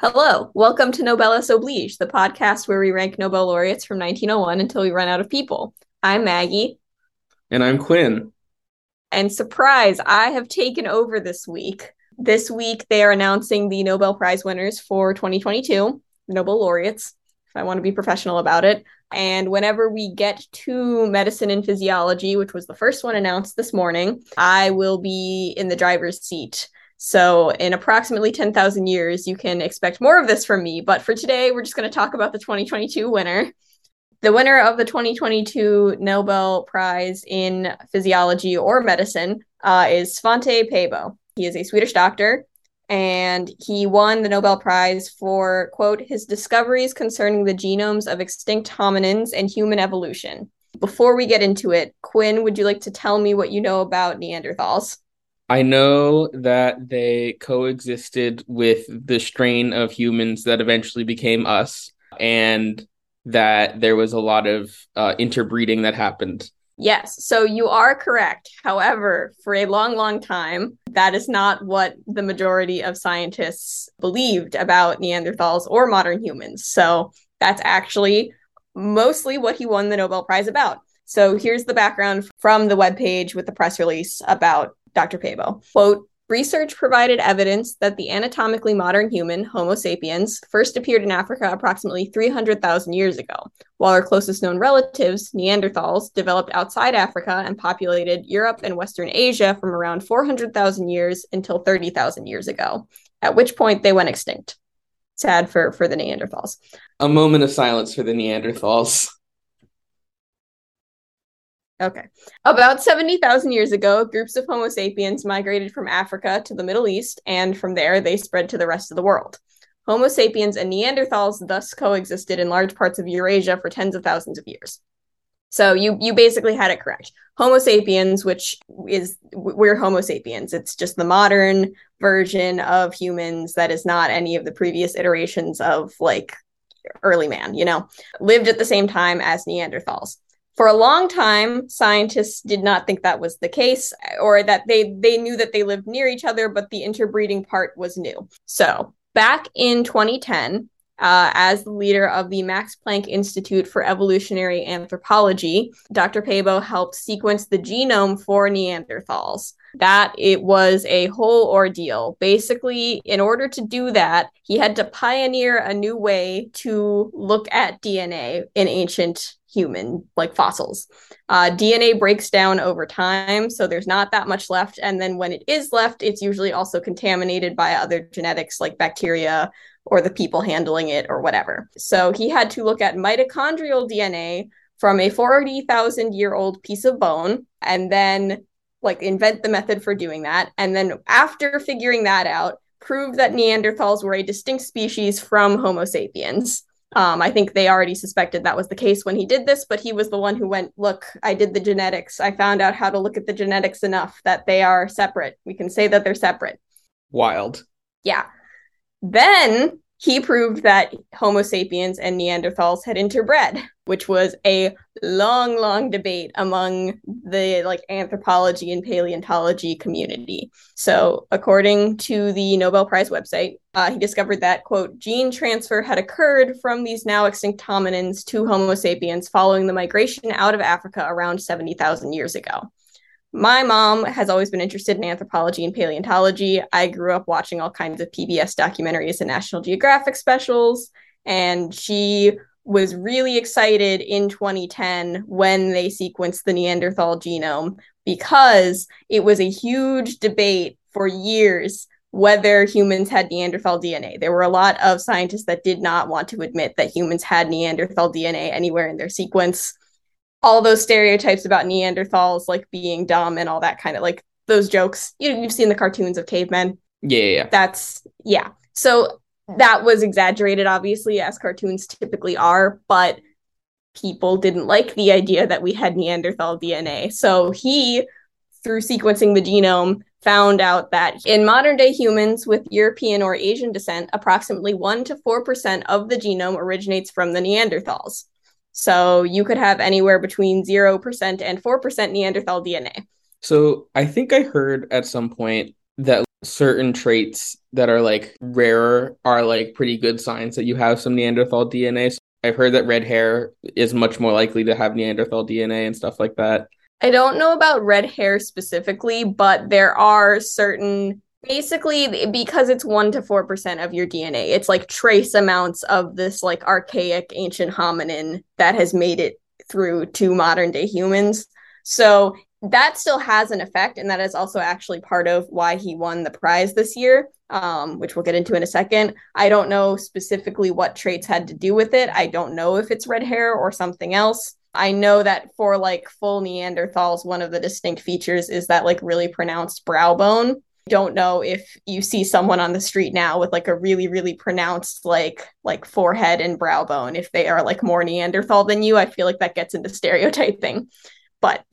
Hello, welcome to Nobelesse Oblige, the podcast where we rank Nobel laureates from 1901 until we run out of people. I'm Maggie. And I'm Quinn. And surprise, I have taken over this week. This week, they are announcing the Nobel Prize winners for 2022. Nobel laureates, if I want to be professional about it. And whenever we get to medicine and physiology, which was the first one announced this morning, I will be in the driver's seat so, in approximately 10,000 years, you can expect more of this from me. But for today, we're just going to talk about the 2022 winner. The winner of the 2022 Nobel Prize in Physiology or Medicine uh, is Svante Pääbo. He is a Swedish doctor, and he won the Nobel Prize for, quote, his discoveries concerning the genomes of extinct hominins and human evolution. Before we get into it, Quinn, would you like to tell me what you know about Neanderthals? I know that they coexisted with the strain of humans that eventually became us, and that there was a lot of uh, interbreeding that happened. Yes, so you are correct. However, for a long, long time, that is not what the majority of scientists believed about Neanderthals or modern humans. So that's actually mostly what he won the Nobel Prize about. So here's the background from the webpage with the press release about Dr. Pääbo. Quote, Research provided evidence that the anatomically modern human, Homo sapiens, first appeared in Africa approximately 300,000 years ago, while our closest known relatives, Neanderthals, developed outside Africa and populated Europe and Western Asia from around 400,000 years until 30,000 years ago, at which point they went extinct. Sad for, for the Neanderthals. A moment of silence for the Neanderthals. Okay. About 70,000 years ago, groups of Homo sapiens migrated from Africa to the Middle East, and from there they spread to the rest of the world. Homo sapiens and Neanderthals thus coexisted in large parts of Eurasia for tens of thousands of years. So you you basically had it correct. Homo sapiens, which is we're Homo sapiens. It's just the modern version of humans that is not any of the previous iterations of like early man, you know, lived at the same time as Neanderthals for a long time scientists did not think that was the case or that they they knew that they lived near each other but the interbreeding part was new so back in 2010 uh, as the leader of the Max Planck Institute for Evolutionary Anthropology, Dr. Pääbo helped sequence the genome for Neanderthals. That it was a whole ordeal. Basically, in order to do that, he had to pioneer a new way to look at DNA in ancient human like fossils. Uh, DNA breaks down over time, so there's not that much left. And then when it is left, it's usually also contaminated by other genetics like bacteria or the people handling it or whatever. So he had to look at mitochondrial DNA from a 40,000 year old piece of bone and then like invent the method for doing that. And then after figuring that out, prove that Neanderthals were a distinct species from Homo sapiens. Um, I think they already suspected that was the case when he did this, but he was the one who went, Look, I did the genetics. I found out how to look at the genetics enough that they are separate. We can say that they're separate. Wild. Yeah. Then he proved that Homo sapiens and Neanderthals had interbred, which was a long, long debate among the like anthropology and paleontology community. So, according to the Nobel Prize website, uh, he discovered that quote gene transfer had occurred from these now extinct hominins to Homo sapiens following the migration out of Africa around seventy thousand years ago my mom has always been interested in anthropology and paleontology. I grew up watching all kinds of PBS documentaries and National Geographic specials, and she was really excited in 2010 when they sequenced the Neanderthal genome because it was a huge debate for years whether humans had Neanderthal DNA. There were a lot of scientists that did not want to admit that humans had Neanderthal DNA anywhere in their sequence all those stereotypes about Neanderthals like being dumb and all that kind of like those jokes. You you've seen the cartoons of cavemen. Yeah, yeah, yeah. That's yeah. So that was exaggerated, obviously, as cartoons typically are, but people didn't like the idea that we had Neanderthal DNA. So he, through sequencing the genome, found out that in modern day humans with European or Asian descent, approximately 1% to 4% of the genome originates from the Neanderthals. So you could have anywhere between 0% and 4% Neanderthal DNA. So I think I heard at some point that certain traits that are like rarer are like pretty good signs that you have some Neanderthal DNA. So I've heard that red hair is much more likely to have Neanderthal DNA and stuff like that. I don't know about red hair specifically, but there are certain basically because it's 1 to 4% of your DNA. It's like trace amounts of this like archaic ancient hominin that has made it through to modern day humans. So that still has an effect and that is also actually part of why he won the prize this year um, which we'll get into in a second i don't know specifically what traits had to do with it i don't know if it's red hair or something else i know that for like full neanderthals one of the distinct features is that like really pronounced brow bone don't know if you see someone on the street now with like a really really pronounced like like forehead and brow bone if they are like more neanderthal than you i feel like that gets into stereotyping. But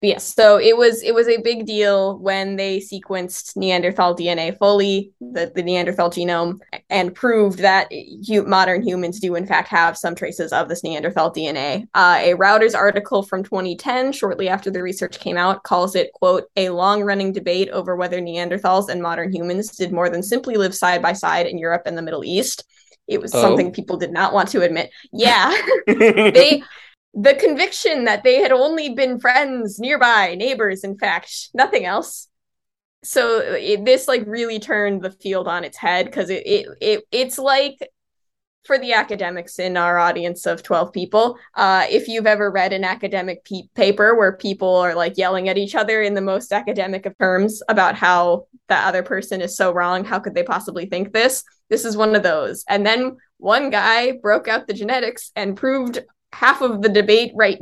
yes so it was it was a big deal when they sequenced neanderthal dna fully the, the neanderthal genome and proved that hu- modern humans do in fact have some traces of this neanderthal dna uh, a reuters article from 2010 shortly after the research came out calls it quote a long-running debate over whether neanderthals and modern humans did more than simply live side by side in europe and the middle east. It was oh. something people did not want to admit. Yeah. They the conviction that they had only been friends nearby neighbors in fact nothing else. So it, this like really turned the field on its head because it, it it it's like for the academics in our audience of 12 people uh, if you've ever read an academic pe- paper where people are like yelling at each other in the most academic of terms about how the other person is so wrong how could they possibly think this? This is one of those. And then one guy broke out the genetics and proved half of the debate right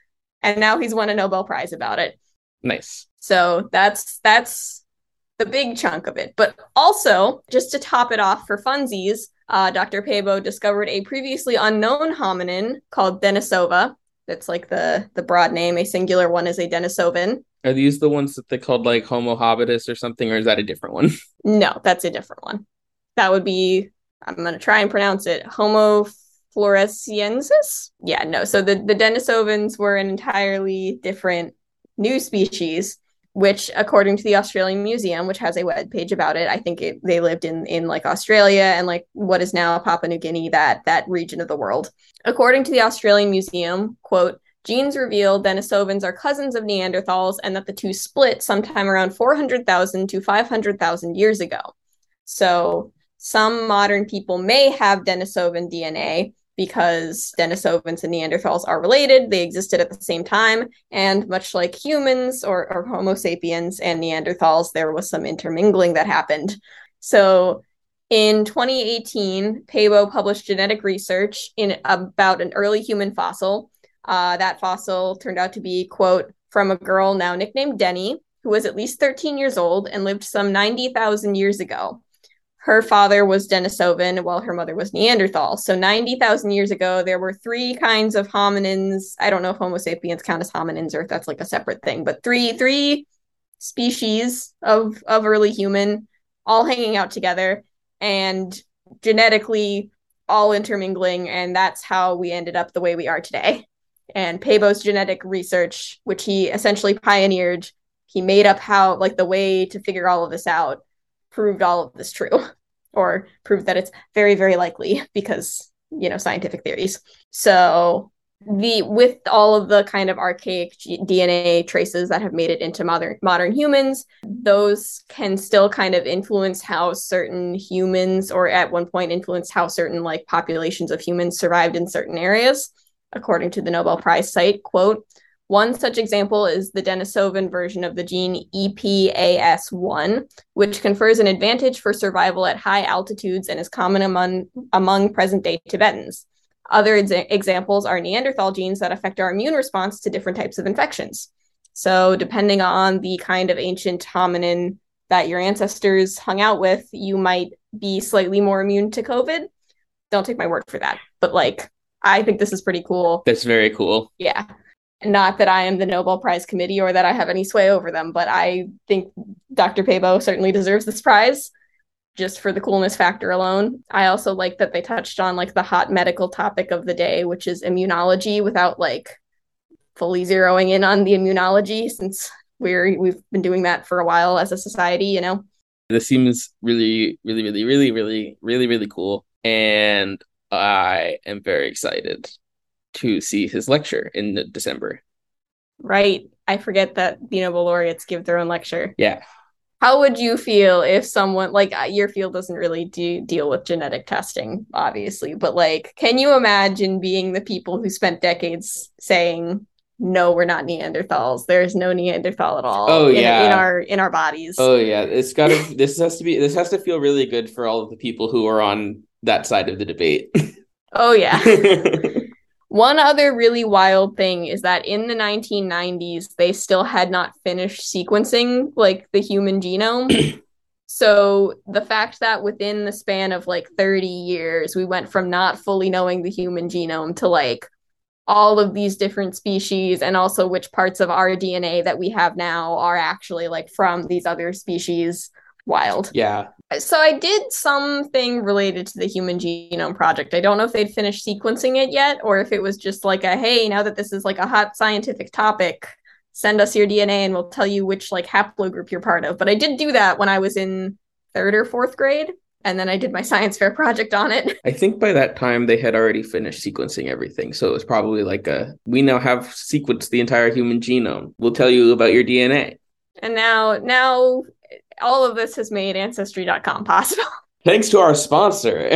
and now he's won a nobel prize about it. Nice. So that's that's the big chunk of it. But also just to top it off for funsies uh, dr Pääbo discovered a previously unknown hominin called denisova. That's like the the broad name. A singular one is a denisovan. Are these the ones that they called like homo habilis or something or is that a different one? No that's a different one. That would be i'm going to try and pronounce it homo floresiensis. Yeah, no. So the, the Denisovans were an entirely different new species, which, according to the Australian Museum, which has a web page about it, I think it, they lived in in like Australia and like what is now Papua New Guinea, that that region of the world. According to the Australian Museum, quote. Genes reveal Denisovans are cousins of Neanderthals and that the two split sometime around 400,000 to 500,000 years ago. So, some modern people may have Denisovan DNA, because Denisovans and Neanderthals are related. They existed at the same time. And much like humans or, or Homo sapiens and Neanderthals, there was some intermingling that happened. So in 2018, Pääbo published genetic research in about an early human fossil. Uh, that fossil turned out to be, quote, from a girl now nicknamed Denny, who was at least 13 years old and lived some 90,000 years ago her father was Denisovan while her mother was Neanderthal. So 90,000 years ago, there were three kinds of hominins. I don't know if Homo sapiens count as hominins or if that's like a separate thing, but three three species of of early human all hanging out together and genetically all intermingling and that's how we ended up the way we are today. And Pääbo's genetic research, which he essentially pioneered, he made up how like the way to figure all of this out proved all of this true or proved that it's very very likely because you know scientific theories so the with all of the kind of archaic DNA traces that have made it into modern modern humans, those can still kind of influence how certain humans, or at one point influence how certain like populations of humans survived in certain areas, according to the Nobel Prize site. Quote: one such example is the Denisovan version of the gene EPAS1, which confers an advantage for survival at high altitudes and is common among, among present day Tibetans. Other exa- examples are Neanderthal genes that affect our immune response to different types of infections. So, depending on the kind of ancient hominin that your ancestors hung out with, you might be slightly more immune to COVID. Don't take my word for that, but like, I think this is pretty cool. That's very cool. Yeah. Not that I am the Nobel Prize committee or that I have any sway over them, but I think Dr. Pääbo certainly deserves this prize just for the coolness factor alone. I also like that they touched on like the hot medical topic of the day, which is immunology without like fully zeroing in on the immunology since we're we've been doing that for a while as a society, you know. This seems really, really, really, really, really, really, really cool. And I am very excited to see his lecture in December. Right. I forget that the Nobel laureates give their own lecture. Yeah. How would you feel if someone like uh, your field doesn't really do deal with genetic testing, obviously, but like, can you imagine being the people who spent decades saying, "No, we're not Neanderthals. There's no Neanderthal at all." Oh in, yeah, in our in our bodies. Oh yeah, it's got to. this has to be. This has to feel really good for all of the people who are on that side of the debate. oh yeah. One other really wild thing is that in the 1990s, they still had not finished sequencing like the human genome. so the fact that within the span of like 30 years, we went from not fully knowing the human genome to like all of these different species and also which parts of our DNA that we have now are actually like from these other species wild. Yeah. So I did something related to the Human Genome Project. I don't know if they'd finished sequencing it yet or if it was just like a hey, now that this is like a hot scientific topic, send us your DNA and we'll tell you which like haplogroup you're part of. But I did do that when I was in 3rd or 4th grade and then I did my science fair project on it. I think by that time they had already finished sequencing everything. So it was probably like a we now have sequenced the entire human genome. We'll tell you about your DNA. And now now all of this has made ancestry.com possible. Thanks to our sponsor.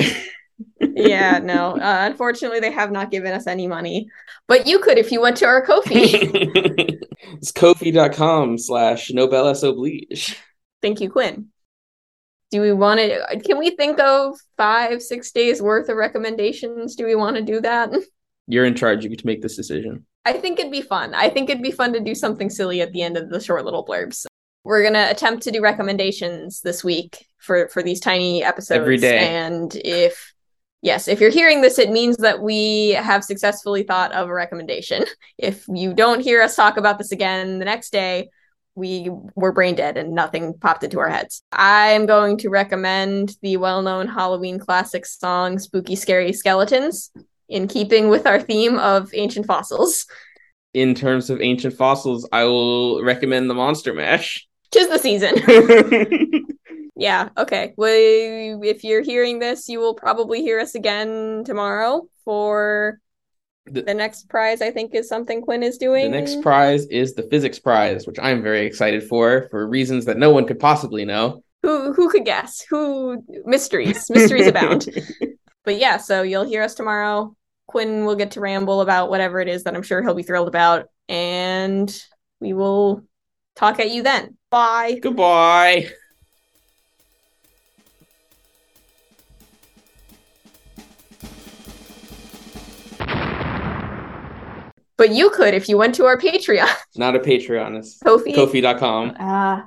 yeah, no. Uh, unfortunately, they have not given us any money. But you could if you went to our Ko-fi. it's ko-fi.com slash Nobel oblige. Thank you, Quinn. Do we want to, can we think of five, six days worth of recommendations? Do we want to do that? You're in charge. You get to make this decision. I think it'd be fun. I think it'd be fun to do something silly at the end of the short little blurbs we're gonna attempt to do recommendations this week for for these tiny episodes every day. And if yes, if you're hearing this, it means that we have successfully thought of a recommendation. If you don't hear us talk about this again the next day, we were brain dead and nothing popped into our heads. I'm going to recommend the well known Halloween classic song Spooky Scary Skeletons in keeping with our theme of ancient fossils. In terms of ancient fossils, I will recommend the Monster Mash. Tis the season. yeah, okay. Well, if you're hearing this, you will probably hear us again tomorrow for the, the, next prize. I think is something Quinn is doing. The next prize is the physics prize, which I'm very excited for for reasons that no one could possibly know. Who who could guess? Who mysteries mysteries abound. But yeah, so you'll hear us tomorrow. Quinn will get to ramble about whatever it is that I'm sure he'll be thrilled about, and we will talk at you then. Bye. Goodbye. But you could if you went to our Patreon. Not a Patreon. It's Ko-fi. Ko-fi.com. Uh,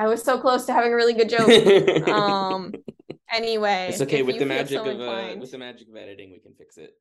I was so close to having a really good joke. um. Anyway, it's okay with the magic of uh, with the magic of editing. We can fix it.